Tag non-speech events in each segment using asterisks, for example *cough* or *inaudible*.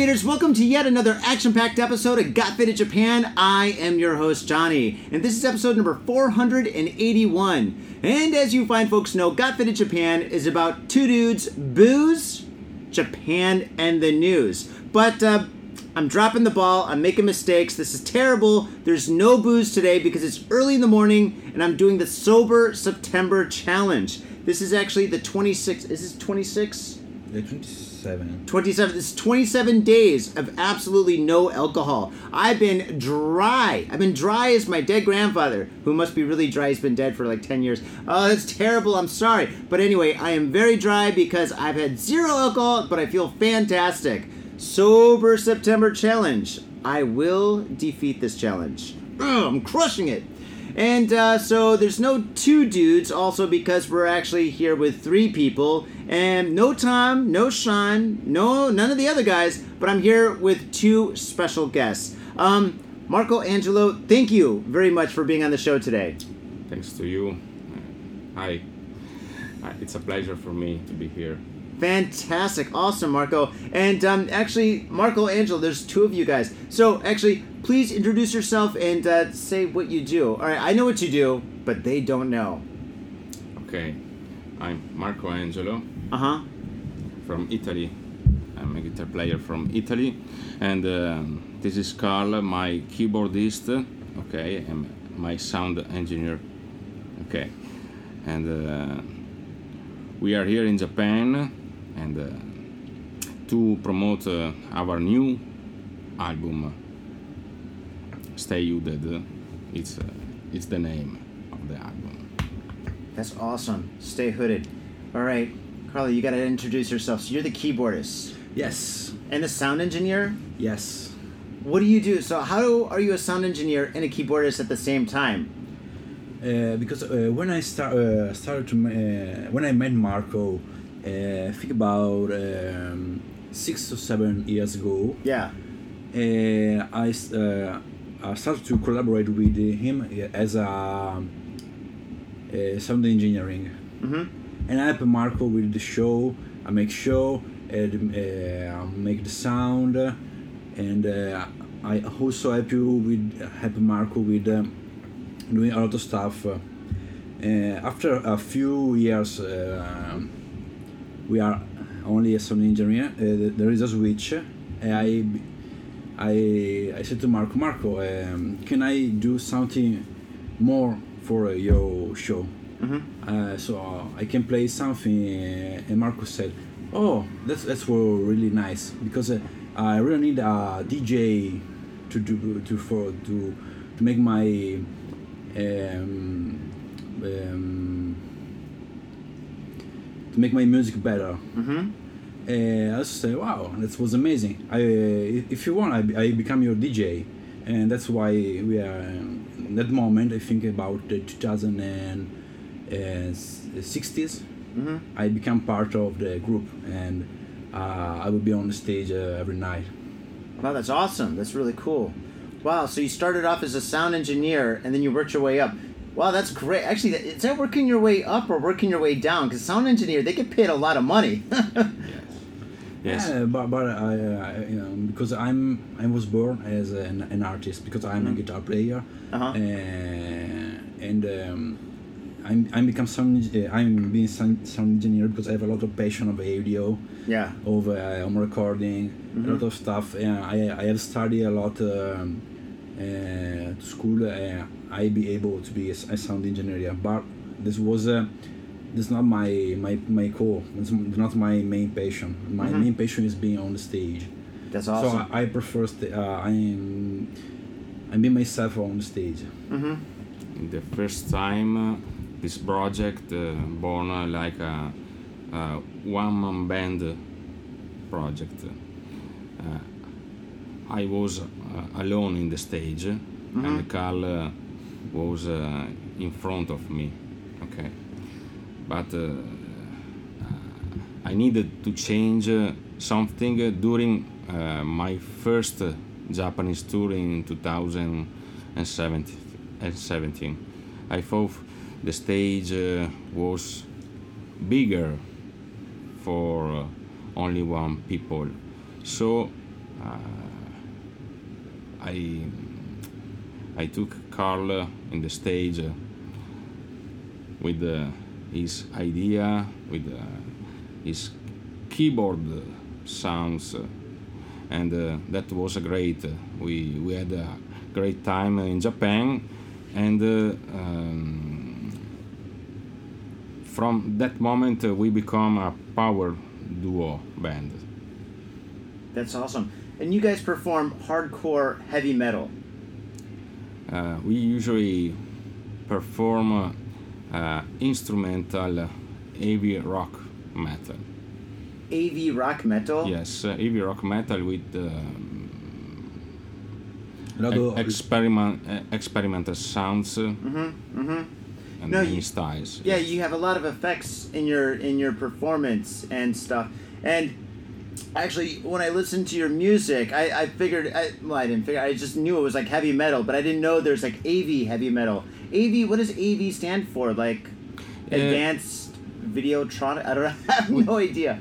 Faders? Welcome to yet another action packed episode of Got Faded Japan. I am your host, Johnny, and this is episode number 481. And as you fine folks know, Got Faded Japan is about two dudes, booze, Japan, and the news. But, uh, I'm dropping the ball. I'm making mistakes. This is terrible. There's no booze today because it's early in the morning and I'm doing the Sober September Challenge. This is actually the 26th. Is this 26? The 27. 27 this is 27 days of absolutely no alcohol. I've been dry. I've been dry as my dead grandfather who must be really dry. He's been dead for like 10 years. Oh that's terrible. I'm sorry. But anyway i am very dry because i've had zero alcohol but i feel fantastic. Sober september challenge. I will defeat this challenge. Ugh, i'm crushing it and uh, so there's no two dudes, also because we're actually here with three people, and no Tom, no Sean, no none of the other guys, but I'm here with two special guests. Um, Marco Angelo, thank you very much for being on the show today. Thanks to you. Hi. It's a pleasure for me to be here. Fantastic, awesome, Marco. And um, actually, Marco Angelo, there's two of you guys. So actually, please introduce yourself and uh, say what you do. All right, I know what you do, but they don't know. Okay. I'm Marco Angelo Uh huh. from Italy. I'm a guitar player from Italy. And um, this is Carla, my keyboardist. Okay. And my sound engineer. Okay. And uh, we are here in Japan and uh, to promote uh, our new album Stay Hooded. It's, uh, it's the name of the album. That's awesome. Stay hooded. All right, Carla, you got to introduce yourself. So you're the keyboardist Yes. and the sound engineer. Yes. What do you do? So how are you a sound engineer and a keyboardist at the same time? Uh, because uh, when I start uh, started to uh, when I met Marco, uh, I think about um, six or seven years ago, Yeah. uh, I uh, I started to collaborate with him as a, uh sound engineering, Mm-hmm. and I help Marco with the show. I make show, and uh, make the sound, and uh, I also help you with help Marco with um, doing a lot of stuff. After a few years, uh, we are only a sound engineer. Uh, there is a switch. I, I, I said to Marco, Marco, um, can I do something more for uh, your show? Mm-hmm. Uh, so uh, I can play something, uh, and Marco said, "Oh, that's that's for really nice because uh, I really need a DJ to do to for to to make my um, um, to make my music better." Mm-hmm. Uh, I say, "Wow, that was amazing! I, if you want, I, I become your DJ." And that's why we are in that moment. I think about the 2060s. Mm-hmm. I become part of the group, and uh, I will be on the stage uh, every night. Wow, that's awesome. That's really cool. Wow, so you started off as a sound engineer and then you worked your way up. Wow, that's great. Actually, is that working your way up or working your way down? Because sound engineer, they get paid a lot of money. *laughs* Yes. Yeah, but but I, uh, you know, because I'm I was born as an, an artist because I'm a Mhm. guitar player, Uh-huh. uh, and um, I'm I'm become sound uh, I'm being sound, sound engineer because I have a lot of passion of audio, yeah. of uh, home recording, Mhm. a lot of stuff. Uh, I I have studied a lot um, to school. Uh, I be able to be a sound engineer, but this was. Uh, this is not my my my core. It's not my main passion. My Mhm. main passion is being on the stage. That's awesome. So I, I prefer st- uh, I'm I'm being myself on the stage. mm-hmm. the first time uh, this project uh, born uh, like a, a one-man band project. Uh, I was uh, alone in the stage, and Carla uh, was uh, in front of me. Okay, but uh, I needed to change uh, something uh, during uh, my first uh, Japanese tour in 2017. I thought the stage uh, was bigger for uh, only one people. So I I took Carla in the stage uh, with uh, his idea, with uh, his keyboard sounds, and that was a great. we we had a great time in Japan, and um, from that moment uh, we become a power duo band. That's awesome. And you guys perform hardcore heavy metal. Uh, we usually perform uh, uh, instrumental heavy rock metal. AV rock metal. Yes, uh, heavy rock metal with Lato- e- experiment uh, experimental sounds uh, Mm-hmm. Mm-hmm. and No, you- styles. Yeah, yes. you have a lot of effects in your in your performance and stuff. And actually, when I listened to your music, I, I figured I, well, I didn't figure. I just knew it was like heavy metal, but I didn't know there's like AV heavy metal. AV, what does AV stand for? Like Uh, advanced videotronic. I don't know. *laughs* I have no idea.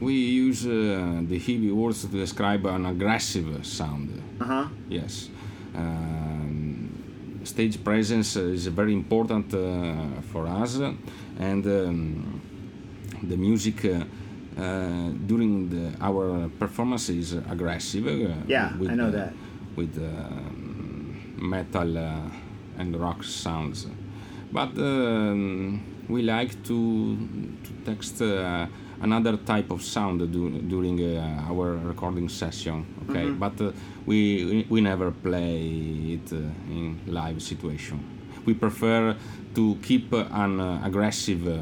We use uh, the heavy words to describe an aggressive sound. Uh huh. Yes. Um, stage presence is very important uh, for us, and um, the music uh, uh, during the, our performance is aggressive. Uh, Yeah, I know uh, that. With um, metal uh, and rock sounds, but um, we like to to text. Uh, Another type of sound du- during uh, our recording session, okay, Mhm. but uh, we, we never play it uh, in live situation. We prefer to keep uh, an uh, aggressive uh,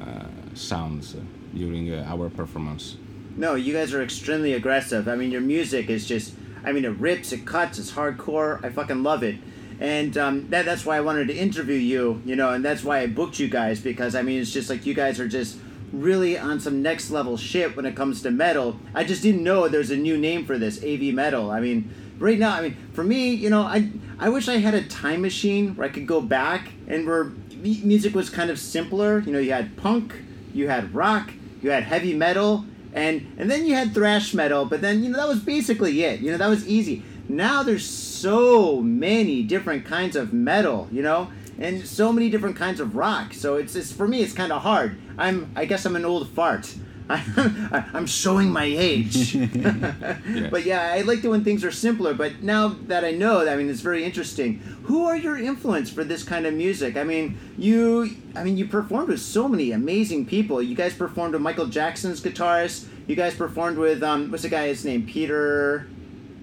uh, sounds uh, during uh, our performance. No, you guys are extremely aggressive. I mean, your music is just, I mean, it rips, it cuts, it's hardcore. I fucking love it. And um, that, that's why I wanted to interview you, you know, and that's why I booked you guys because, I mean, it's just like you guys are just really on some next level shit when it comes to metal. I just didn't know there's a new name for this, AV metal. I mean, right now, I mean, for me, you know, I, I wish I had a time machine where I could go back and where music was kind of simpler. You know, you had punk, you had rock, you had heavy metal, and and then you had thrash metal. But then you know that was basically it. You know that was easy. Now there's so many different kinds of metal. You know. And so many different kinds of rock, so it's, it's for me. It's kind of hard. I'm, I guess, I'm an old fart. *laughs* I'm showing my age. *laughs* But yeah, I like it when things are simpler. But now that I know, I mean, it's very interesting. Who are your influence for this kind of music? I mean, you, I mean, you performed with so many amazing people. You guys performed with Michael Jackson's guitarist. You guys performed with um, what's the guy's name? Peter.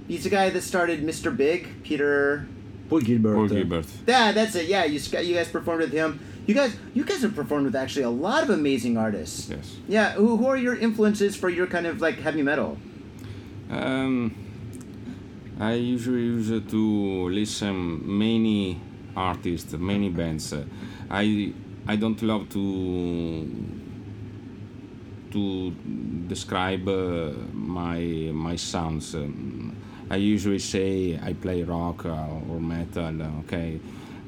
He's the guy that started Mr. Big. Peter. Paul Gilbert. Paul Gilbert. Yeah, that's it. Yeah, you sc- you guys performed with him. You guys, you guys have performed with actually a lot of amazing artists. Yes. Yeah, who, who are your influences for your kind of like heavy metal? Um, I usually use uh, to listen many artists, many bands. I I don't love to to describe uh, my my sounds. Um, I usually say I play rock uh, or metal. uh, Okay.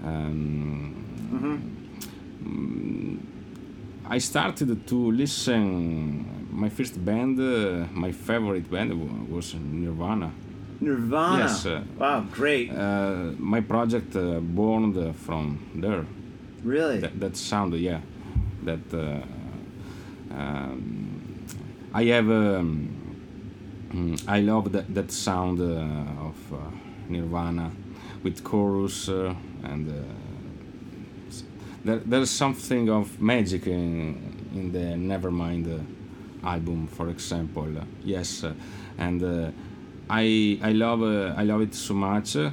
Um, Mm-hmm. I started to listen. My first band, uh, my favorite band was Nirvana. Nirvana. Yes, uh, wow, great. Uh, my project uh, born from there. really? That, that sound, yeah. That uh, um, I have. Um, I love that that sound uh, of uh, Nirvana with chorus uh, and. There, there's something of magic in, in the Nevermind album, for example. Yes, and uh, I I love uh, I love it so much. Uh,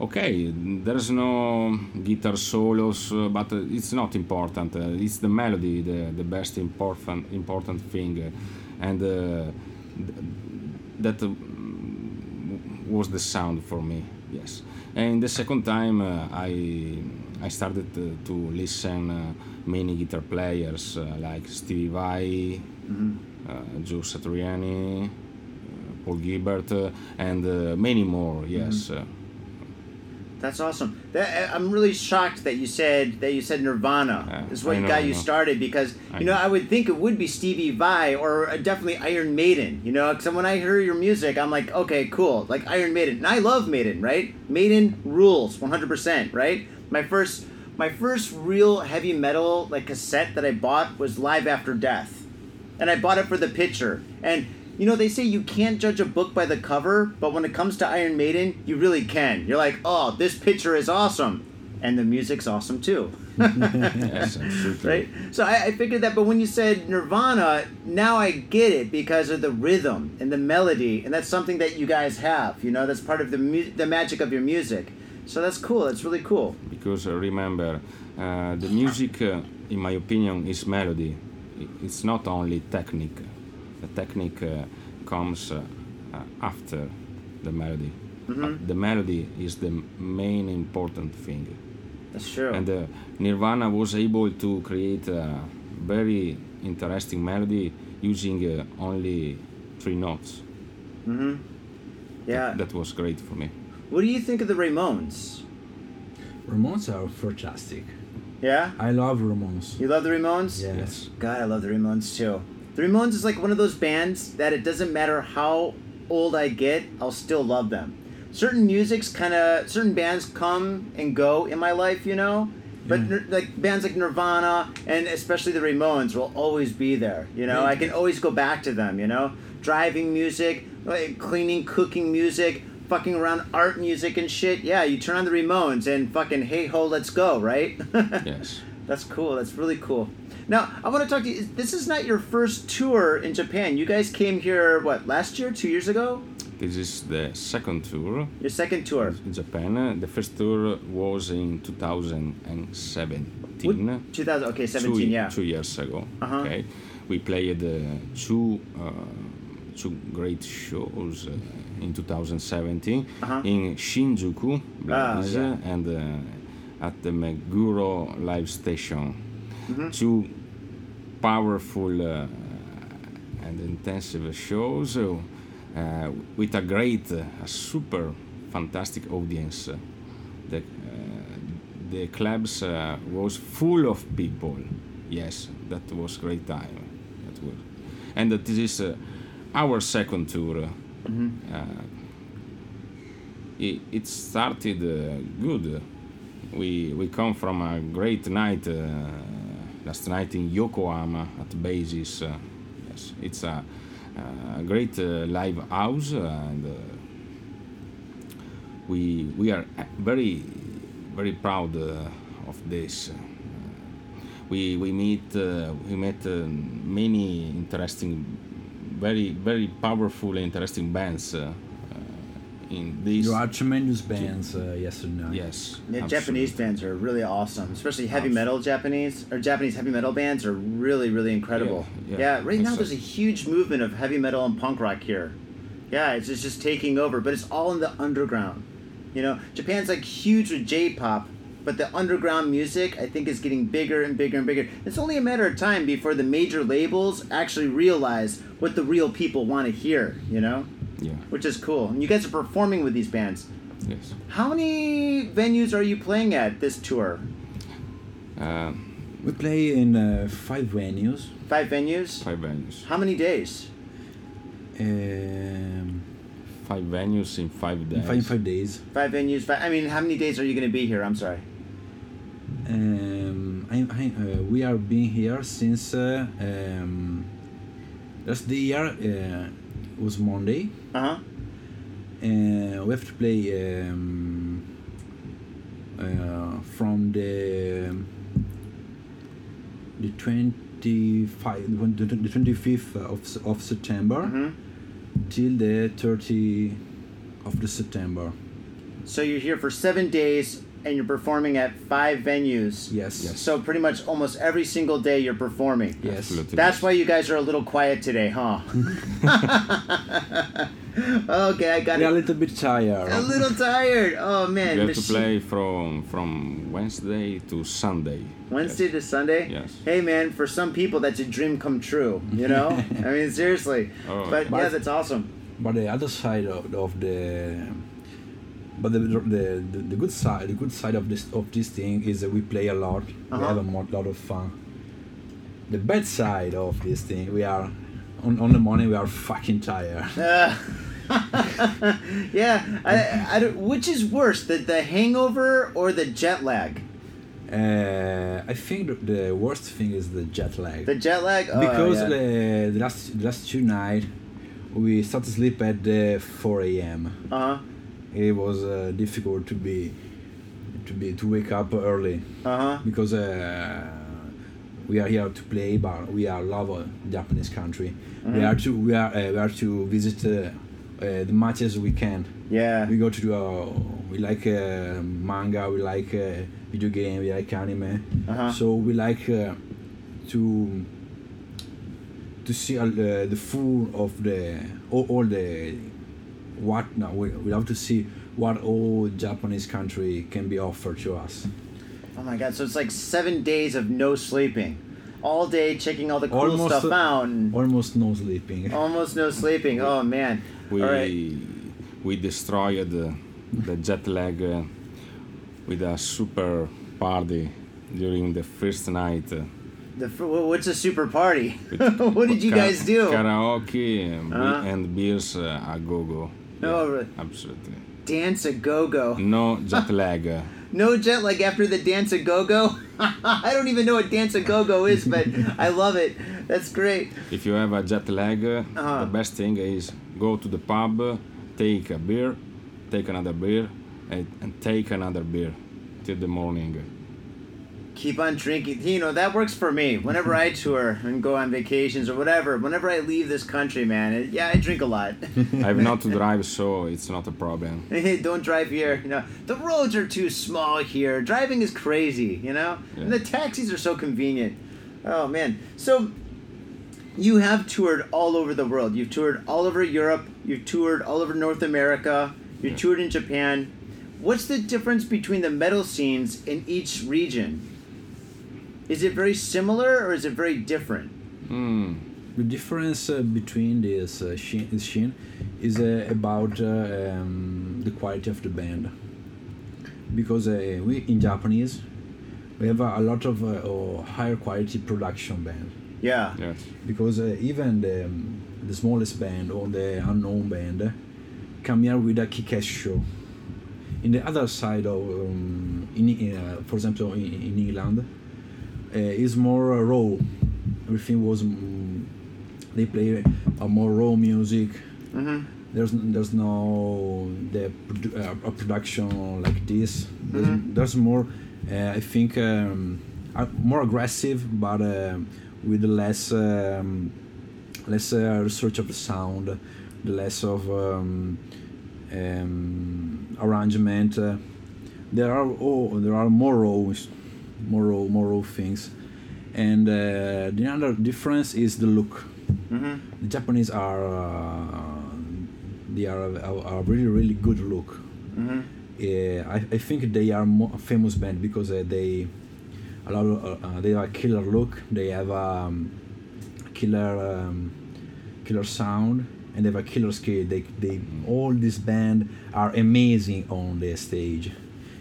okay, there's no guitar solos, but it's not important. It's the melody, the, the best important important thing, and uh, th- that was the sound for me. Yes, and the second time uh, I I started to, to listen uh, many guitar players uh, like Stevie Vai, uh, Joe Satriani, uh, Paul Gilbert, uh, and uh, many more. Yes. Uh, That's awesome. That, I'm really shocked that you said that you said Nirvana Yeah, is what know, got you started because I you know know. I would think it would be Stevie Vai or uh, definitely Iron Maiden. You know, because when I hear your music, I'm like, okay, cool, like Iron Maiden, and I love Maiden, right? Maiden rules, 100, percent right? My first, my first real heavy metal like cassette that I bought was Live After Death, and I bought it for the picture and. You know, they say you can't judge a book by the cover, but when it comes to Iron Maiden, you really can. You're like, oh, this picture is awesome. And the music's awesome too. *laughs* Yes, right? So I, I figured that, but when you said Nirvana, now I get it because of the rhythm and the melody, and that's something that you guys have. You know, that's part of the mu- the magic of your music. So that's cool. That's really cool. because uh, remember uh, the music uh, in my opinion is melody it's not only technique the technique uh, comes after the melody Uh, the melody is the main important thing That's true. and uh, nirvana was able to create a very interesting melody using uh, only three notes yeah. that was great for me what do you think of the Ramones? Ramones are fantastic. Yeah. I love Ramones. You love the Ramones? Yes. God, I love the Ramones too. The Ramones is like one of those bands that it doesn't matter how old I get, I'll still love them. Certain music's kind of certain bands come and go in my life, you know. But Yeah. like bands like Nirvana and especially the Ramones will always be there. You know, I can always go back to them. You know, driving music, like cleaning, cooking music, fucking around art music and shit. Yeah, you turn on the Ramones and fucking hey ho, let's go, right? *laughs* yes That's cool. That's really cool. Now, I want to talk to you. This is not your first tour in Japan. You guys came here, what, last year? Two years ago? this is the second tour Your second tour. in Japan. The first tour was in 2017. 2000, okay, 17, two, yeah. two years ago. Uh-huh. Okay, we played uh, two uh, two great shows uh, in 2017 Uh-huh. in Shinjuku, Ah, yeah. and uh, at the Meguro live station. Mm-hmm. Two powerful uh, and intensive shows uh, uh, with a great, uh, a super fantastic audience. The, uh, the clubs uh, was full of people. Yes, that was great time. That was, and that this is our second tour. Uh, it, it started uh, good. We we come from a great night uh, last night in Yokohama at Basis. Yes, it's a, a great live house and. We we are very very proud uh, of this. Uh, we we meet uh, we met many interesting, very very powerful interesting bands uh, uh, in these. You are tremendous bands uh, yesterday no? yes. Yeah, absolutely. Japanese bands are really awesome, especially heavy metal Japanese or Japanese heavy metal bands are really really incredible. Yeah, Yeah, yeah. right now It's there's a huge movement of heavy metal and punk rock here. Yeah, it's just, just taking over, but it's all in the underground. You know, Japan's like huge with J-pop, but the underground music I think is getting bigger and bigger and bigger. It's only a matter of time before the major labels actually realize what the real people want to hear. You know, Yeah. which is cool. And you guys are performing with these bands. Yes. How many venues are you playing at this tour? Uh, We play in uh, five venues. Five venues? five venues. How many days? Um, Five venues in five in days. five, five days. Five venues. Five, I mean, how many days are you going to be here? I'm sorry. Um, I, I, uh, we are being here since uh, um, last year uh, was Monday. Uh huh. Uh, we have to play um, uh, from the the 25 the, the 25th of, of September hmm till the 30 of the September. So you're here for seven days, and you're performing at five venues. Yes. Yes. So pretty much almost every single day you're performing. Yes. Absolutely. That's why you guys are a little quiet today, huh? *laughs* *laughs* okay, I got We are a little bit tired. A little tired. Oh man. You have to play from from Wednesday to Sunday. Wednesday to Sunday. Yes. Hey man, for some people that's a dream come true. You know. *laughs* I mean seriously. Oh. But yeah, But- that's awesome. But the other side of, of the but the, the, the, the good side the good side of this of this thing is that we play a lot. We Uh-huh. have a mo- lot of fun. The bad side of this thing, we are on, on the morning we are fucking tired. Uh, *laughs* yeah, I, I don't, which is worse, the, the hangover or the jet lag? Uh, I think the, worst thing is the jet lag. The jet lag? Oh, because yeah. the, the last the last two night we started to sleep at uh, 4 a.m. Uh-huh, It was uh, difficult to be to be to wake up early uh-huh. because uh, we are here to play, but we are love uh, Japanese country. We Mhm. are to we are uh, we are to visit uh, uh, the matches we can. Yeah. We go to we like uh, manga, we like uh, video game, we like anime. Uh-huh. So we like uh, to to see all the, the full of the all, all the what now we, we have to see what all Japanese country can be offered to us. Oh my god, so it's like seven days of no sleeping. All day checking all the cool Almost, stuff uh, out Almost no sleeping. *laughs* almost no sleeping. Oh man. We All right. we destroyed uh, the jet lag uh, with a super party during the first night. uh, The, fir- what's a super party? *laughs* what did you guys do? Karaoke and, be- Uh-huh. and beers uh, a go go. Oh, really? absolutely. Dance a go go. No jet lag. *laughs* No jet lag after the dance a go go. *laughs* I don't even know what dance a go go is, but *laughs* I love it. That's great. If you have a jet lag, uh, Uh-huh. the best thing is go to the pub, take a beer, take another beer, and, and take another beer till the morning. Keep on drinking. You know, that works for me. Whenever I *laughs* tour and go on vacations or whatever, whenever I leave this country, man, it, yeah, I drink a lot. *laughs* I have not to *laughs* drive, so it's not a problem. Don't drive here. You know, the roads are too small here. Driving is crazy. You know, and the taxis are so convenient. Oh man. So you have toured all over the world. You've toured all over Europe. You've toured all over North America. You Yeah. toured in Japan. What's the difference between the metal scenes in each region? Is it very similar or is it very different? Hmm. The difference uh, between this uh, scene, this scene is uh, about uh, um, the quality of the band. Because uh, we in Japanese, we have a, a lot of uh, higher quality production band. Yeah. Yes. Because uh, even the, um, the smallest band or the unknown band come here with a kick-ass show. In the other side of, um, in, uh, for example, in, in England, is more uh, raw. Everything was mm, they play a more raw music. Mm-hmm. There's there's no the uh, a production like this. There's, Mhm. there's more. Uh, I think um, uh, more aggressive, but uh, with less um, less uh, research of the sound, the less of um, um, arrangement. Uh, there are oh, there are more raw, more moral things, and uh, the other difference is the look. Mm-hmm. The Japanese are uh, they are a, a really really good look. Mm-hmm. Uh, I, I think they are mo- a famous band because uh, they a lot of, uh, uh, they are killer look. They have um, killer um, killer sound and they have a killer skill. They they all this band are amazing on the stage.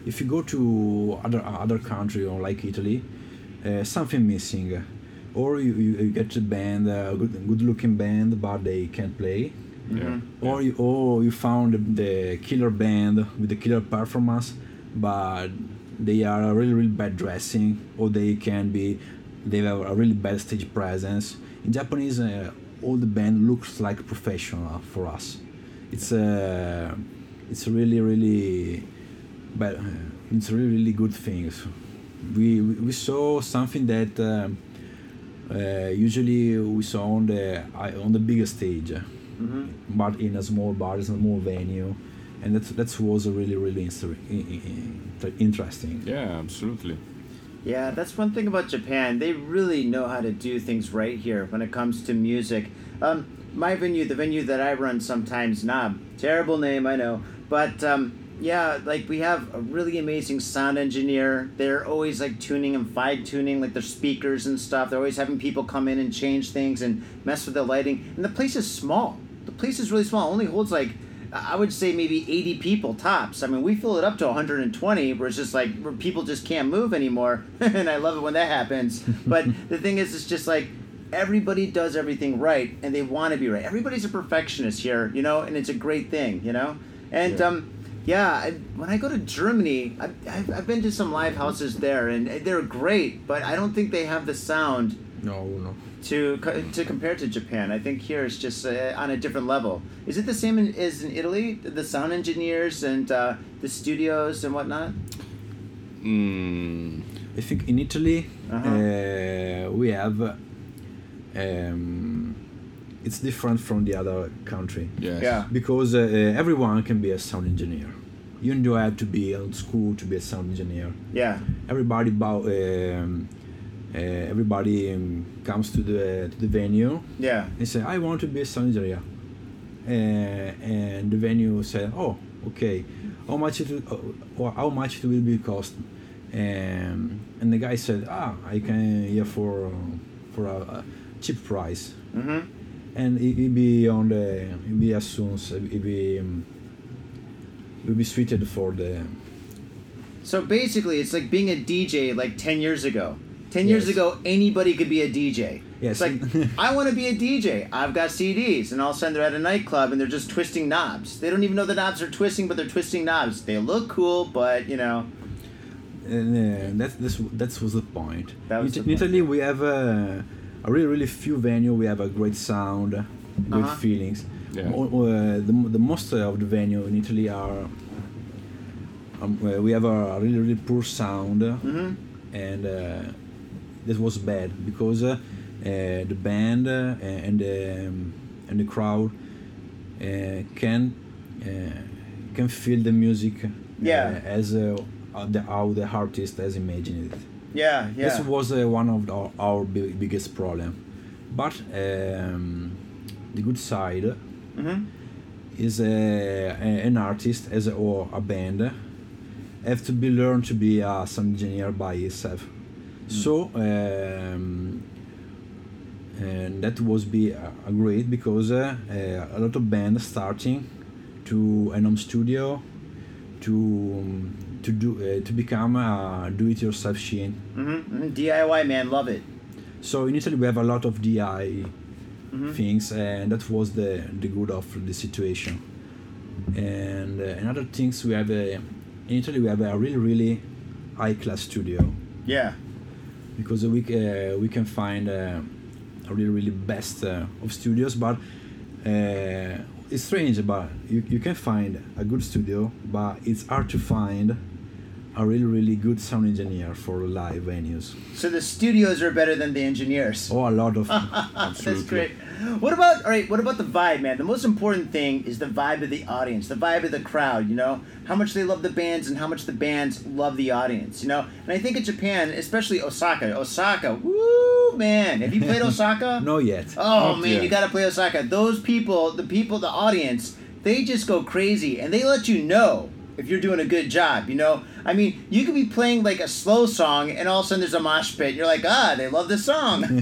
If you go to other other country or like Italy, uh, something missing, or you, you, you get a band a good good looking band but they can't play. Yeah. or you or you found the, the killer band with the killer performance but they are really really bad dressing or they can be they have a really bad stage presence. In japanese uh, all the band looks like professional for us. It's uh, it's really really but it's really really good things we we we saw something that um, uh, usually we saw on the on the bigger stage Mm-hmm. but in a small bar, in a small venue, and that that was a really really interesting. Yeah, absolutely. Yeah, that's one thing about Japan. They really know how to do things right here when it comes to music. Um, my venue, the venue that I run sometimes, Knob, terrible name, I know, but um, yeah, like we have a really amazing sound engineer. They're always like tuning and fine tuning like their speakers and stuff. They're always having people come in and change things and mess with the lighting. And the place is small. The place is really small. It only holds like I would say maybe 80 people tops. I mean, we fill it up to 120, where it's just like where people just can't move anymore, *laughs* and I love it when that happens. But *laughs* the thing is, it's just like everybody does everything right, and they want to be right. Everybody's a perfectionist here, you know, and it's a great thing, you know. And Yeah. um, yeah, I, when I go to Germany, I, I've, I've been to some live houses there, and they're great, but I don't think they have the sound No, no. to to compare to Japan. I think here it's just uh, on a different level. Is it the same in, as in Italy? The sound engineers and uh, the studios and whatnot. Mm, I think in Italy Uh-huh. uh, we have. Um, it's different from the other country yes. Yeah. because uh, uh, everyone can be a sound engineer. You don't have to be in school to be a sound engineer. Yeah. Everybody, bow, um, uh, everybody um, comes to the to the venue Yeah. and say, "I want to be a sound engineer," uh, and the venue said, "Oh, okay. How much it will- or how much it will be cost?" Um, and the guy said, "Ah, I can here for for a, a cheap price." Mm-hmm. And it will be on the it be as soon as it will be um, be suited for the So basically, it's like being a DJ like 10 years ago. 10 years Yes. ago, anybody could be a DJ. Yes. It's like, I want to be a DJ. I've got CDs. And all of a sudden, they're at a nightclub and they're just twisting knobs. They don't even know the knobs are twisting, but they're twisting knobs. They look cool, but, you know. and uh, that this that was the point. That was in, the in point, Italy, yeah. we have a, a really really few venue. We have a great sound, good Uh-huh. feelings. Yeah. Uh, the, the most of the venue in Italy are. Um, uh, we have a really really poor sound, Mm-hmm. and uh, this was bad because uh, uh, the band uh, and the um, and the crowd uh, can uh, can feel the music uh, Yeah. as uh, uh, the, how the artist has imagined it. Yeah, yeah. This was uh, one of our, our big, biggest problem. But um, the good side mm-hmm. is uh, a, an artist as a, or a band have to be learned to be a sound engineer by himself. So um, and that was be uh, great because uh, uh, a lot of bands starting to an home studio to um, to do uh, to become a do-it-yourself machine. Mm-hmm. DIY, man, love it. So in Italy we have a lot of DI Mhm. things, and that was the the good of the situation. And uh, another things we have uh, in Italy we have a really really high class studio Yeah. because we uh, we can find uh, a really really best uh, of studios, but uh, it's strange, but you, you can find a good studio, but it's hard to find a really really good sound engineer for live venues. So the studios are better than the engineers. Oh, a lot of *laughs* That's great. What about all right? What about the vibe, man? The most important thing is the vibe of the audience, the vibe of the crowd. You know how much they love the bands and how much the bands love the audience. You know, and I think in Japan, especially Osaka, Osaka, woo, man. Have you played *laughs* Osaka? no yet. Oh Not man, yet. you gotta play Osaka. Those people, the people, the audience, they just go crazy and they let you know if you're doing a good job. You know, I mean, you could be playing like a slow song and all of a sudden there's a mosh pit. You're like, ah, they love this song. *laughs*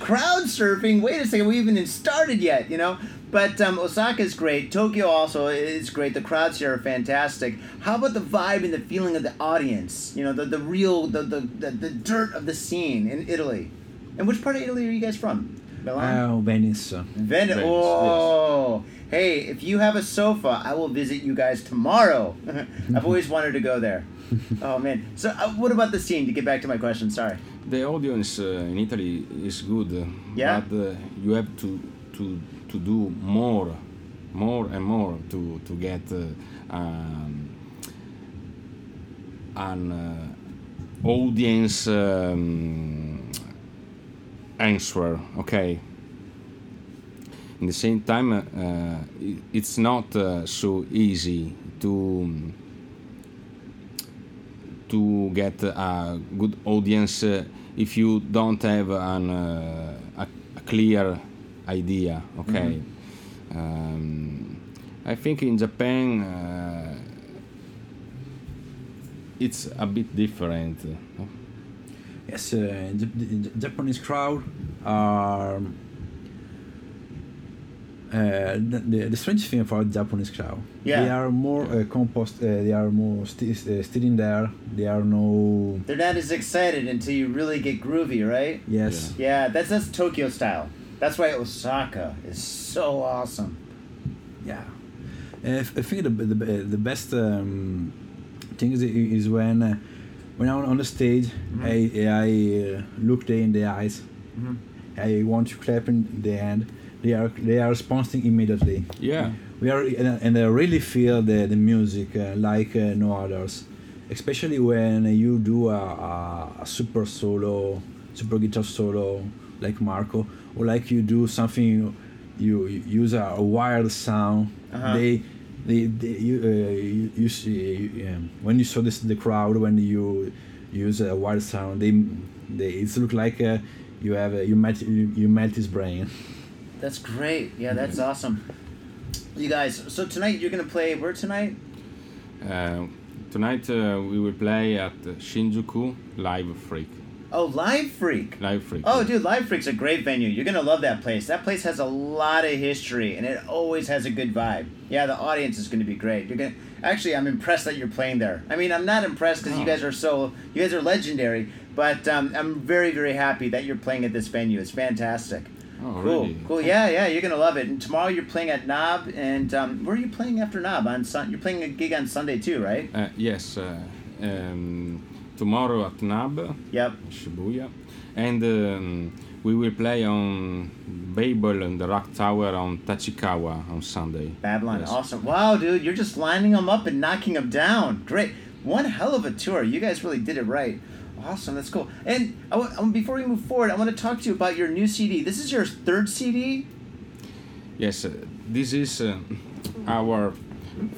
Crowd surfing. Wait a second, we haven't even started yet. You know. But um, Osaka's great. Tokyo also is great. The crowds here are fantastic. How about the vibe and the feeling of the audience? You know, the, the real, the, the, the, the dirt of the scene in Italy. And which part of Italy are you guys from? Milan? Uh, Venice. Venice. Venice, Oh, hey! If you have a sofa, I will visit you guys tomorrow. *laughs* I've always wanted to go there. *laughs* Oh man! So, uh, what about the scene? To get back to my question, sorry. The audience uh, in Italy is good, uh, Yeah? but uh, you have to to to do more, more and more to to get uh, um, an uh, audience um, answer. Okay. In the same time, uh, it's not uh, so easy to to get a good audience uh, if you don't have an, uh, a, a clear idea. Okay, um, I think in Japan uh, it's a bit different. Yes, uh, the, the Japanese crowd are Uh, the, the, the strange thing about Japanese crowd, Yeah. they are more uh, compost. Uh, they are more sti- uh, sitting there. They are no. They're not as excited until you really get groovy, right? Yes. Yeah, that's that's Tokyo style. That's why Osaka is so awesome. Yeah. Uh, I think the the, the best um, thing is, is when uh, when I'm on the stage, I I uh, look them in the eyes. I want to clap in the hand. They are they are responding immediately. Yeah. We are and, I really feel the the music uh, like uh, no others, especially when you do a, a, a super solo, super guitar solo like Marco, or like you do something, you, you use a, a wired sound. Uh-huh. They, you, uh, you, you see you, um, when you saw this the crowd when you use a wired sound, they they it's look like uh, you have a, you melt you, you melt his brain. *laughs* That's great. Yeah, that's awesome. You guys, so tonight you're gonna play where tonight? Uh, tonight uh, we will play at Shinjuku Live Freak. Oh, Live Freak. Live Freak. Oh, dude, Live Freak's a great venue. You're gonna love that place. That place has a lot of history, and it always has a good vibe. Yeah, the audience is gonna be great. You're gonna actually, I'm impressed that you're playing there. I mean, I'm not impressed because you Oh. guys are so, you guys are legendary, but um, I'm very, very happy that you're playing at this venue. It's fantastic. Oh, Cool, really? cool. Yeah, yeah, you're gonna love it. And tomorrow you're playing at Knob, and um, where are you playing after Knob? On Sun, you're playing a gig on Sunday too, right? Uh, yes. Uh, um, tomorrow at Knob, Yep. Shibuya, and um, we will play on Babel and the Rock Tower on Tachikawa on Sunday. Babylon, Yes. awesome. Wow, dude, you're just lining them up and knocking them down. Great. One hell of a tour. You guys really did it right. Awesome, that's cool. And I wa- um, before we move forward, I want to talk to you about your new CD. This is your third CD? Yes, uh, this is uh, our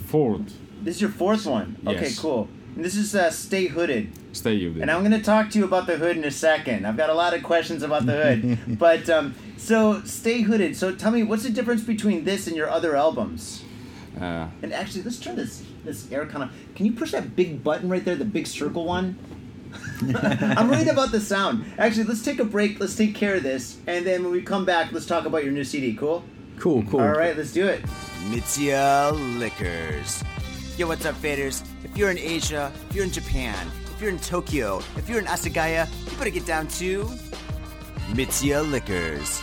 fourth This is your fourth one. Okay, Yes. cool. And this is uh, Stay Hooded. stay with And I'm going to talk to you about the hood in a second. I've got a lot of questions about the hood. *laughs* but, um, so, Stay Hooded. So, tell me, what's the difference between this and your other albums? Uh, And actually, let's turn this this air kind of. Can you push that big button right there, the big circle one? *laughs* I'm worried about the sound. Actually, let's take a break. Let's take care of this, and then when we come back, let's talk about your new CD. Cool. Cool, cool. All right, let's do it. Mitsuya Liquors. Yo, what's up, faders? If you're in Asia, if you're in Japan, if you're in Tokyo, if you're in Asagaya, you better get down to Mitsuya Liquors.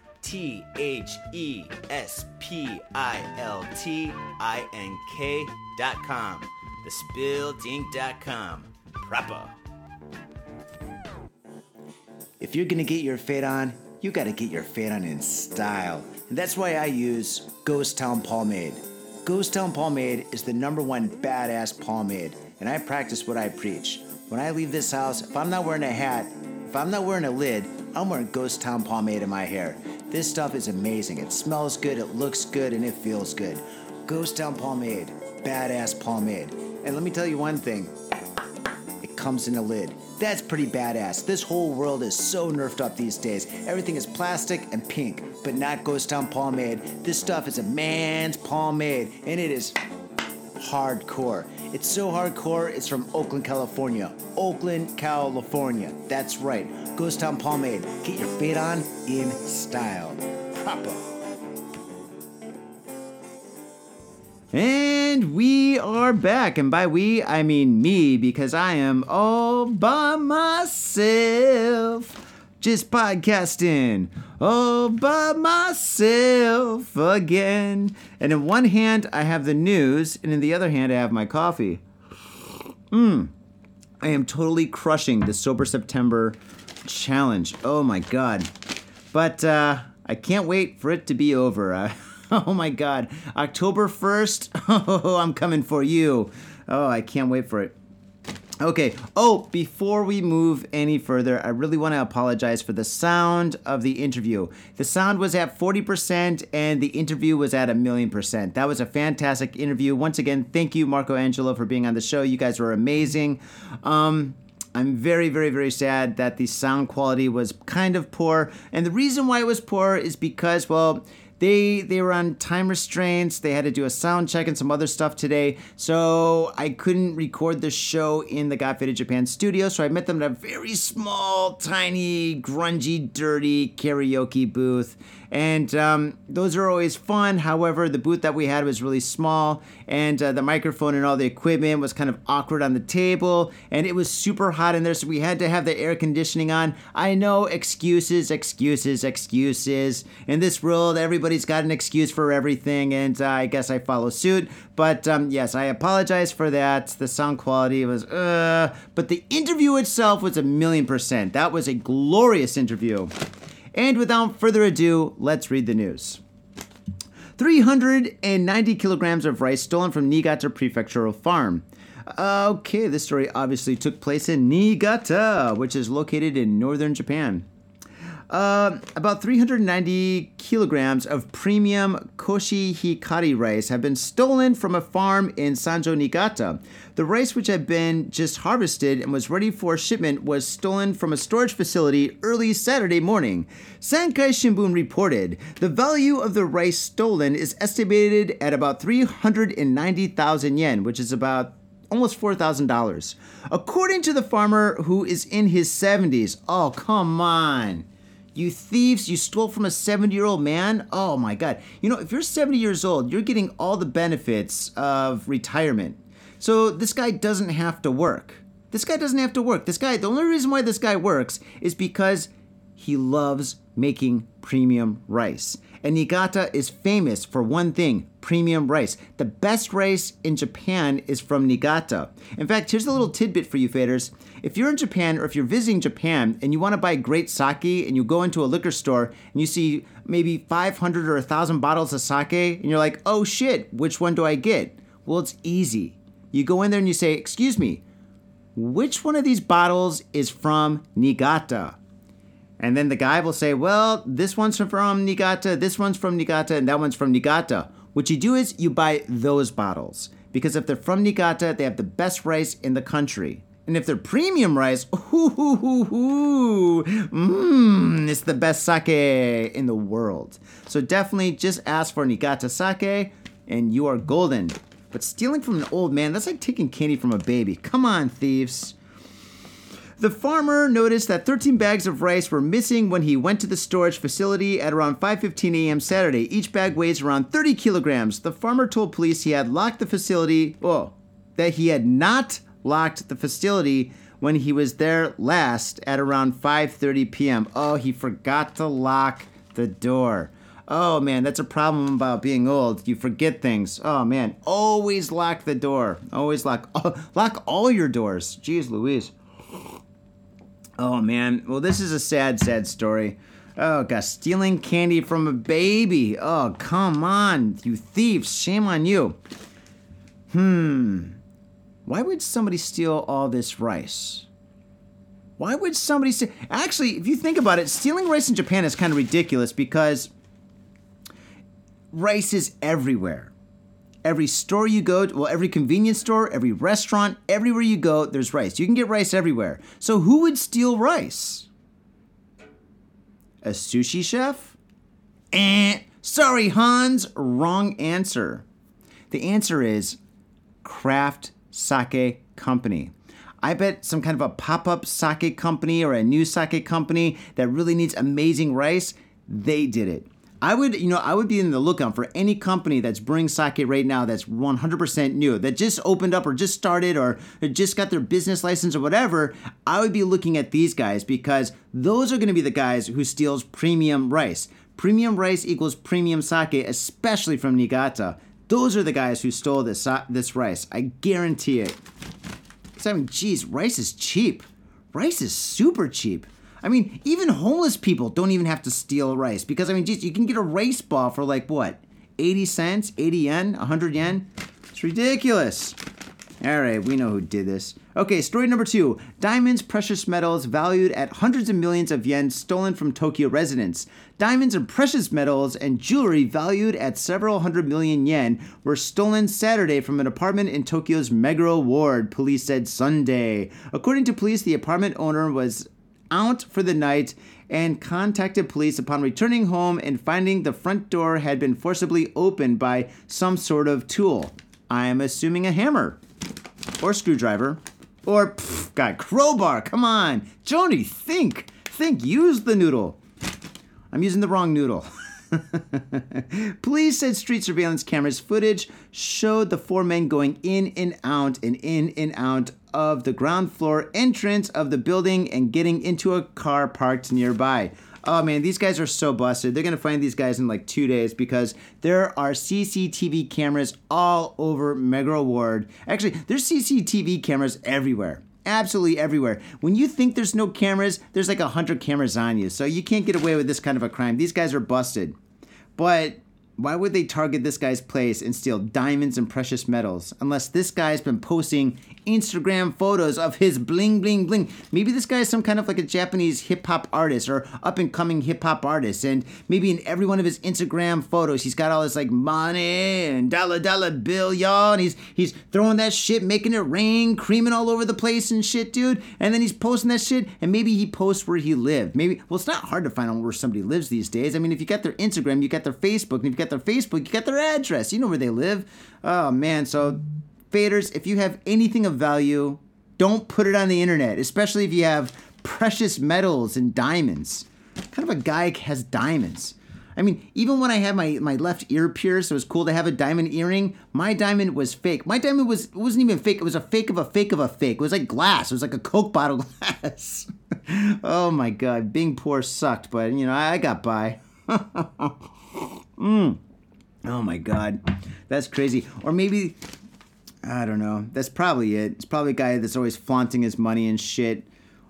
T H E S P I L T I N K dot com. Thespiltink.com. Proper. If you're gonna get your fade on, you gotta get your fade on in style. And that's why I use Ghost Town Pomade. Ghost Town Pomade is the number one badass pomade, and I practice what I preach. When I leave this house, if I'm not wearing a hat, if I'm not wearing a lid, I'm wearing Ghost Town Pomade in my hair. This stuff is amazing. It smells good, it looks good, and it feels good. Ghost Town Pomade, badass pomade. And let me tell you one thing it comes in a lid. That's pretty badass. This whole world is so nerfed up these days. Everything is plastic and pink, but not Ghost Town Pomade. This stuff is a man's pomade, and it is hardcore. It's so hardcore, it's from Oakland, California. Oakland, California. That's right. Ghost Town Pomade. Get your fade on in style. Proper. And we are back. And by we, I mean me, because I am all by myself. Just podcasting all by myself again. And in one hand, I have the news, and in the other hand, I have my coffee. Mmm. I am totally crushing the Sober September challenge. Oh my god. But uh, I can't wait for it to be over. Uh, *laughs* oh my god. October 1st. *laughs* Oh, I'm coming for you. Oh, I can't wait for it. Okay. Oh, before we move any further, I really want to apologize for the sound of the interview. The sound was at 40% and the interview was at a million percent. That was a fantastic interview. Once again, thank you, Marco Angelo, for being on the show. You guys were amazing. Um, I'm very, very, very sad that the sound quality was kind of poor. And the reason why it was poor is because, well, they they were on time restraints. They had to do a sound check and some other stuff today, so I couldn't record the show in the Got Faded Japan studio. So I met them at a very small, tiny, grungy, dirty karaoke booth, and um, those are always fun. However, the booth that we had was really small, and uh, the microphone and all the equipment was kind of awkward on the table, and it was super hot in there, so we had to have the air conditioning on. I know excuses, excuses, excuses. In this world, everybody's got an excuse for everything, and uh, I guess I follow suit. But um, yes, I apologize for that. The sound quality was, uh, but the interview itself was a million percent. That was a glorious interview. And without further ado, let's read the news. 390 kilograms of rice stolen from Niigata Prefectural Farm. Okay, this story obviously took place in Niigata, which is located in northern Japan. Uh, about 390 kilograms of premium Koshihikari rice have been stolen from a farm in Sanjo, Niigata. The rice, which had been just harvested and was ready for shipment, was stolen from a storage facility early Saturday morning. Sankei Shimbun reported the value of the rice stolen is estimated at about 390,000 yen, which is about almost $4,000. According to the farmer who is in his 70s, oh, come on. You thieves, you stole from a 70 year old man? Oh my God. You know, if you're 70 years old, you're getting all the benefits of retirement. So this guy doesn't have to work. This guy doesn't have to work. This guy, the only reason why this guy works is because he loves making premium rice. And Niigata is famous for one thing premium rice. The best rice in Japan is from Niigata. In fact, here's a little tidbit for you faders. If you're in Japan or if you're visiting Japan and you want to buy great sake and you go into a liquor store and you see maybe 500 or 1,000 bottles of sake and you're like, oh shit, which one do I get? Well, it's easy. You go in there and you say, excuse me, which one of these bottles is from Niigata? And then the guy will say, well, this one's from Niigata, this one's from Niigata, and that one's from Niigata. What you do is you buy those bottles. Because if they're from Niigata, they have the best rice in the country. And if they're premium rice, *laughs* ooh, mmm, it's the best sake in the world. So definitely just ask for Niigata sake and you are golden. But stealing from an old man, that's like taking candy from a baby. Come on, thieves. The farmer noticed that 13 bags of rice were missing when he went to the storage facility at around 5:15 a.m. Saturday. Each bag weighs around 30 kilograms. The farmer told police he had locked the facility, oh, that he had not locked the facility when he was there last at around 5:30 p.m. Oh, he forgot to lock the door. Oh man, that's a problem about being old. You forget things. Oh man, always lock the door. Always lock oh, *laughs* lock all your doors. Jeez Louise. Oh man, well this is a sad, sad story. Oh gosh, stealing candy from a baby. Oh come on, you thieves! Shame on you. Hmm. Why would somebody steal all this rice? Why would somebody steal? Actually, if you think about it, stealing rice in Japan is kind of ridiculous because rice is everywhere. Every store you go to, well, every convenience store, every restaurant, everywhere you go, there's rice. You can get rice everywhere. So who would steal rice? A sushi chef? Eh. Sorry, Hans. Wrong answer. The answer is Craft Sake Company. I bet some kind of a pop up sake company or a new sake company that really needs amazing rice, they did it. I would, you know, I would be in the lookout for any company that's brewing sake right now that's 100% new, that just opened up or just started or just got their business license or whatever. I would be looking at these guys because those are going to be the guys who steals premium rice. Premium rice equals premium sake, especially from Niigata. Those are the guys who stole this this rice. I guarantee it. I mean, geez, rice is cheap. Rice is super cheap. I mean, even homeless people don't even have to steal rice because I mean, geez, you can get a rice ball for like what, 80 cents, 80 yen, 100 yen. It's ridiculous. All right, we know who did this. Okay, story number two Diamonds, precious metals valued at hundreds of millions of yen stolen from Tokyo residents. Diamonds and precious metals and jewelry valued at several hundred million yen were stolen Saturday from an apartment in Tokyo's Meguro ward, police said Sunday. According to police, the apartment owner was out for the night and contacted police upon returning home and finding the front door had been forcibly opened by some sort of tool. I am assuming a hammer or screwdriver or God, crowbar. Come on, Joni, think, think. Use the noodle. I'm using the wrong noodle. *laughs* *laughs* Police said street surveillance cameras footage showed the four men going in and out and in and out of the ground floor entrance of the building and getting into a car parked nearby. Oh man, these guys are so busted. They're gonna find these guys in like two days because there are CCTV cameras all over Meguro Ward. Actually, there's CCTV cameras everywhere. Absolutely everywhere. When you think there's no cameras, there's like a hundred cameras on you. So you can't get away with this kind of a crime. These guys are busted. But why would they target this guy's place and steal diamonds and precious metals unless this guy's been posting Instagram photos of his bling bling bling. Maybe this guy is some kind of like a Japanese hip hop artist or up and coming hip hop artist, and maybe in every one of his Instagram photos, he's got all this like money and dollar dollar bill, y'all, and he's he's throwing that shit, making it rain, creaming all over the place and shit, dude. And then he's posting that shit, and maybe he posts where he lived. Maybe well, it's not hard to find out where somebody lives these days. I mean, if you got their Instagram, you got their Facebook, and if you got their Facebook, you got their address. You know where they live. Oh man, so Faders, if you have anything of value, don't put it on the internet, especially if you have precious metals and diamonds. What kind of a guy has diamonds? I mean, even when I had my, my left ear pierced, it was cool to have a diamond earring. My diamond was fake. My diamond was wasn't even fake. It was a fake of a fake of a fake. It was like glass. It was like a Coke bottle glass. *laughs* oh my god, being poor sucked, but you know I, I got by. *laughs* mm. Oh my god, that's crazy. Or maybe I don't know. That's probably it. It's probably a guy that's always flaunting his money and shit.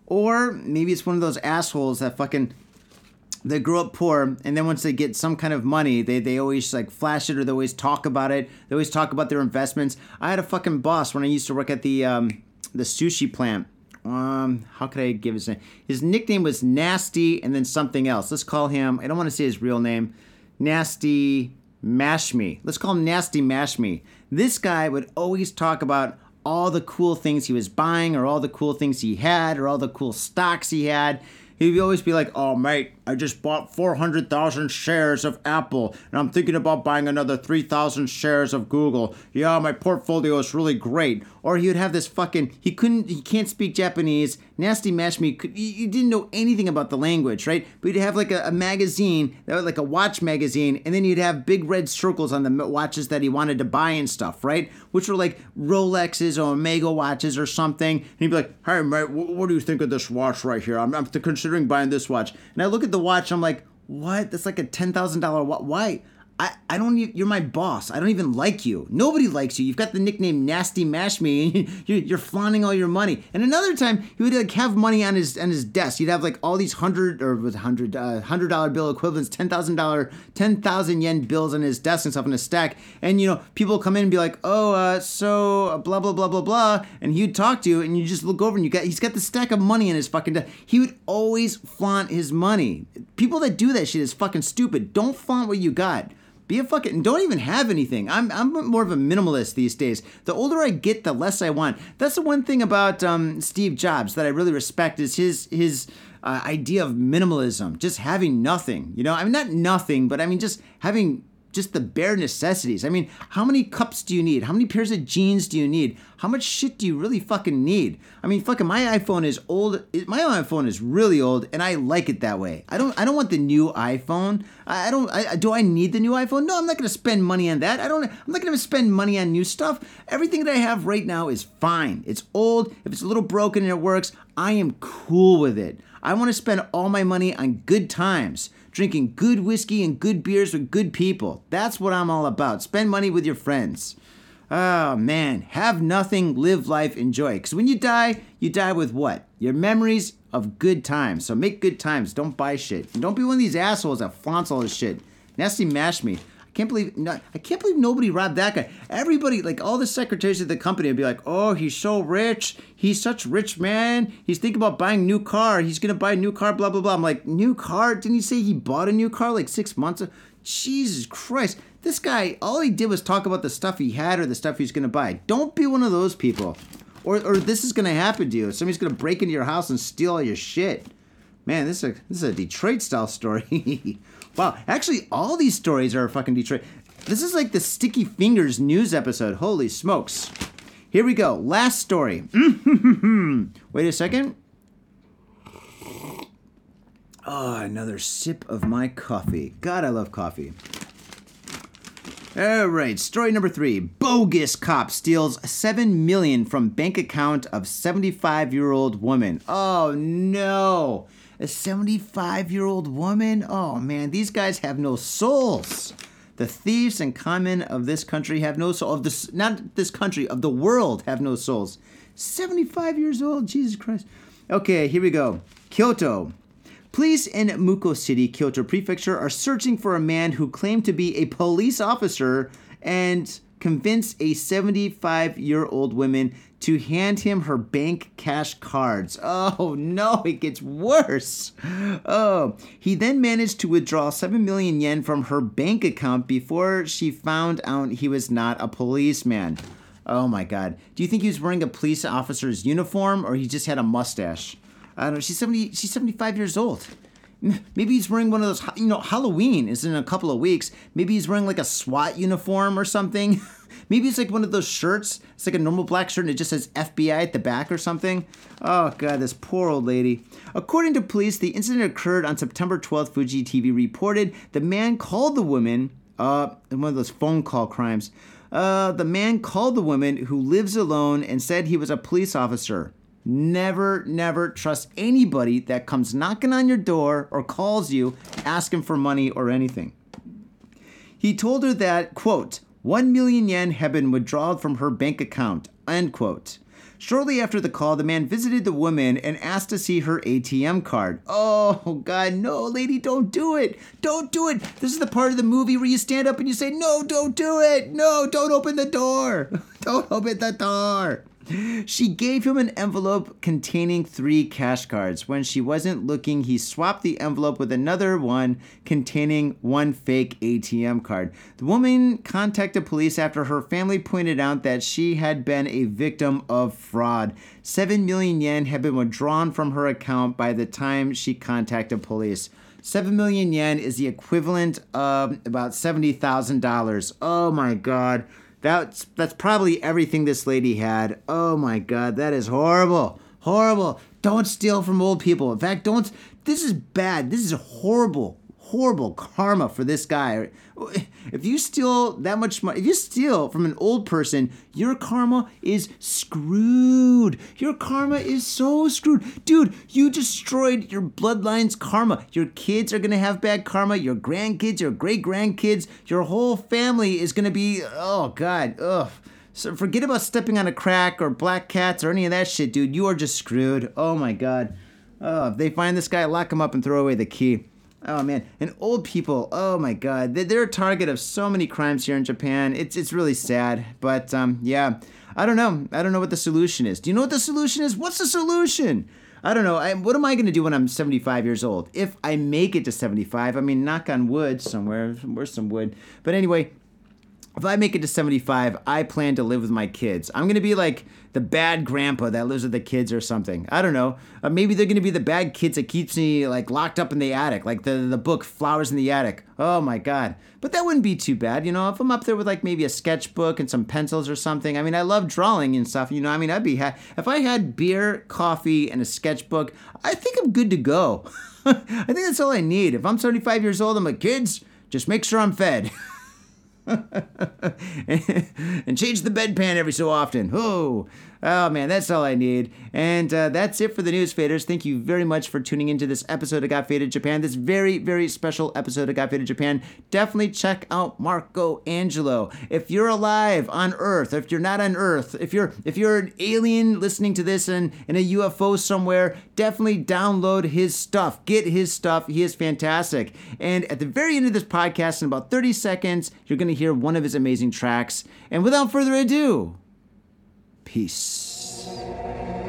Or maybe it's one of those assholes that fucking they grow up poor and then once they get some kind of money, they, they always like flash it or they always talk about it. They always talk about their investments. I had a fucking boss when I used to work at the um, the sushi plant. Um, how could I give his name? His nickname was Nasty and then something else. Let's call him. I don't want to say his real name. Nasty Mash Me. Let's call him Nasty Mash Me. This guy would always talk about all the cool things he was buying or all the cool things he had or all the cool stocks he had. He'd always be like, oh, mate, I just bought 400,000 shares of Apple, and I'm thinking about buying another 3,000 shares of Google. Yeah, my portfolio is really great. Or he would have this fucking, he couldn't, he can't speak Japanese. Nasty Mash Me, you didn't know anything about the language, right? But he'd have like a, a magazine, like a watch magazine, and then you'd have big red circles on the watches that he wanted to buy and stuff, right? Which were like Rolexes or Omega watches or something. And he'd be like, hey, mate, wh- what do you think of this watch right here? I'm, I'm considering buying this watch. And I look at the watch, I'm like, what? That's like a $10,000 watch. Why? I, I don't you're my boss. I don't even like you. Nobody likes you. You've got the nickname Nasty Mash Me and *laughs* you're, you're flaunting all your money. And another time he would like have money on his on his desk. He'd have like all these hundred or was hundred uh, hundred dollar bill equivalents, ten thousand dollar, ten thousand yen bills on his desk and stuff in a stack. And you know, people come in and be like, oh, uh, so uh, blah blah blah blah blah, and he'd talk to you, and you just look over and you got he's got the stack of money in his fucking desk. He would always flaunt his money. People that do that shit is fucking stupid. Don't flaunt what you got. Be a fucking and don't even have anything. I'm I'm more of a minimalist these days. The older I get, the less I want. That's the one thing about um, Steve Jobs that I really respect is his his uh, idea of minimalism, just having nothing. You know, I mean not nothing, but I mean just having just the bare necessities. I mean, how many cups do you need? How many pairs of jeans do you need? How much shit do you really fucking need? I mean, fucking my iPhone is old. My iPhone is really old, and I like it that way. I don't. I don't want the new iPhone. I, don't. I, do I need the new iPhone? No, I'm not to spend money on that. I don't. I'm not to spend money on new stuff. Everything that I have right now is fine. It's old. If it's a little broken and it works, I am cool with it. I want to spend all my money on good times drinking good whiskey and good beers with good people. That's what I'm all about. Spend money with your friends. Oh man, have nothing, live life, enjoy. Because when you die, you die with what? Your memories of good times. So make good times. Don't buy shit. And don't be one of these assholes that flaunts all this shit. Nasty mash me. Can't believe I can't believe nobody robbed that guy. Everybody, like all the secretaries of the company, would be like, "Oh, he's so rich. He's such rich man. He's thinking about buying a new car. He's gonna buy a new car." Blah blah blah. I'm like, "New car? Didn't he say he bought a new car like six months ago?" Jesus Christ, this guy, all he did was talk about the stuff he had or the stuff he's gonna buy. Don't be one of those people, or or this is gonna happen to you. Somebody's gonna break into your house and steal all your shit. Man, this is a this is a Detroit style story. *laughs* wow, actually, all these stories are fucking Detroit. This is like the Sticky Fingers news episode. Holy smokes! Here we go. Last story. *laughs* Wait a second. Oh, another sip of my coffee. God, I love coffee. All right, story number three. Bogus cop steals seven million from bank account of 75-year-old woman. Oh no, a 75-year-old woman. Oh man, these guys have no souls. The thieves and conmen of this country have no soul. Of this, not this country, of the world have no souls. 75 years old. Jesus Christ. Okay, here we go. Kyoto. Police in Muko City, Kyoto Prefecture, are searching for a man who claimed to be a police officer and convinced a 75 year old woman to hand him her bank cash cards. Oh no, it gets worse. Oh, he then managed to withdraw 7 million yen from her bank account before she found out he was not a policeman. Oh my god. Do you think he was wearing a police officer's uniform or he just had a mustache? I don't know. She's 70 she's 75 years old. Maybe he's wearing one of those, you know, Halloween is in a couple of weeks. Maybe he's wearing like a SWAT uniform or something. *laughs* Maybe it's like one of those shirts. It's like a normal black shirt and it just says FBI at the back or something. Oh, God, this poor old lady. According to police, the incident occurred on September 12th. Fuji TV reported the man called the woman, uh, one of those phone call crimes. Uh, the man called the woman who lives alone and said he was a police officer. Never, never trust anybody that comes knocking on your door or calls you asking for money or anything. He told her that, quote, 1 million yen had been withdrawn from her bank account, end quote. Shortly after the call, the man visited the woman and asked to see her ATM card. Oh, God, no, lady, don't do it. Don't do it. This is the part of the movie where you stand up and you say, No, don't do it. No, don't open the door. *laughs* Don't open the door. She gave him an envelope containing three cash cards. When she wasn't looking, he swapped the envelope with another one containing one fake ATM card. The woman contacted police after her family pointed out that she had been a victim of fraud. 7 million yen had been withdrawn from her account by the time she contacted police. Seven million yen is the equivalent of about seventy thousand dollars. Oh my god. That's that's probably everything this lady had. Oh my god, that is horrible. Horrible. Don't steal from old people. In fact, don't this is bad. This is horrible horrible karma for this guy. If you steal that much money, if you steal from an old person, your karma is screwed. Your karma is so screwed. Dude, you destroyed your bloodline's karma. Your kids are going to have bad karma. Your grandkids, your great grandkids, your whole family is going to be, oh, God, ugh. So forget about stepping on a crack or black cats or any of that shit, dude. You are just screwed. Oh my god. Oh, if they find this guy, lock him up and throw away the key. Oh man, and old people. Oh my God, they're a target of so many crimes here in Japan. It's it's really sad, but um, yeah, I don't know. I don't know what the solution is. Do you know what the solution is? What's the solution? I don't know. I, what am I going to do when I'm 75 years old? If I make it to 75, I mean, knock on wood somewhere. Where's some wood? But anyway, if I make it to 75, I plan to live with my kids. I'm going to be like the bad grandpa that lives with the kids or something. I don't know. Uh, maybe they're going to be the bad kids that keeps me like locked up in the attic, like the, the book Flowers in the Attic. Oh my God. But that wouldn't be too bad, you know, if I'm up there with like maybe a sketchbook and some pencils or something. I mean, I love drawing and stuff, you know. I mean, I'd be ha- if I had beer, coffee, and a sketchbook, I think I'm good to go. *laughs* I think that's all I need. If I'm 75 years old, I'm like, kids, just make sure I'm fed. *laughs* *laughs* and change the bedpan every so often. Oh, oh man, that's all I need. And uh, that's it for the news faders. Thank you very much for tuning into this episode of Got Faded Japan. This very, very special episode of Got Faded Japan. Definitely check out Marco Angelo. If you're alive on Earth, if you're not on Earth, if you're if you're an alien listening to this in, in a UFO somewhere, definitely download his stuff. Get his stuff. He is fantastic. And at the very end of this podcast, in about 30 seconds, you're gonna hear one of his amazing tracks. And without further ado, peace.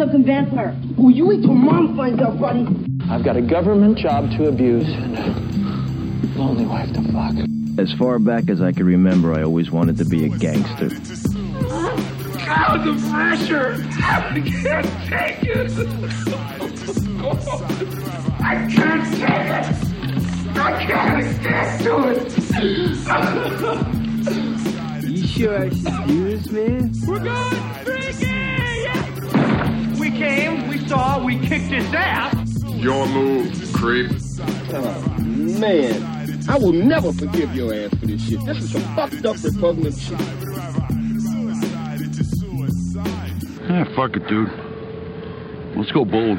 Goddamn shit soaking vampire. Oh, you wait till mom finds out, buddy. I've got a government job to abuse and a lonely wife to fuck. As far back as I can remember, I always wanted to be a gangster. God, the pressure! I can't take it! I can't take it! I can't stand to it! You sure I should do this, man? We're going freaky! We came, we saw, we kicked his ass! Your move, creep. Oh, man. I will never forgive your ass for this shit. This is some fucked up repugnant shit. Ah, fuck it, dude. Let's go bold.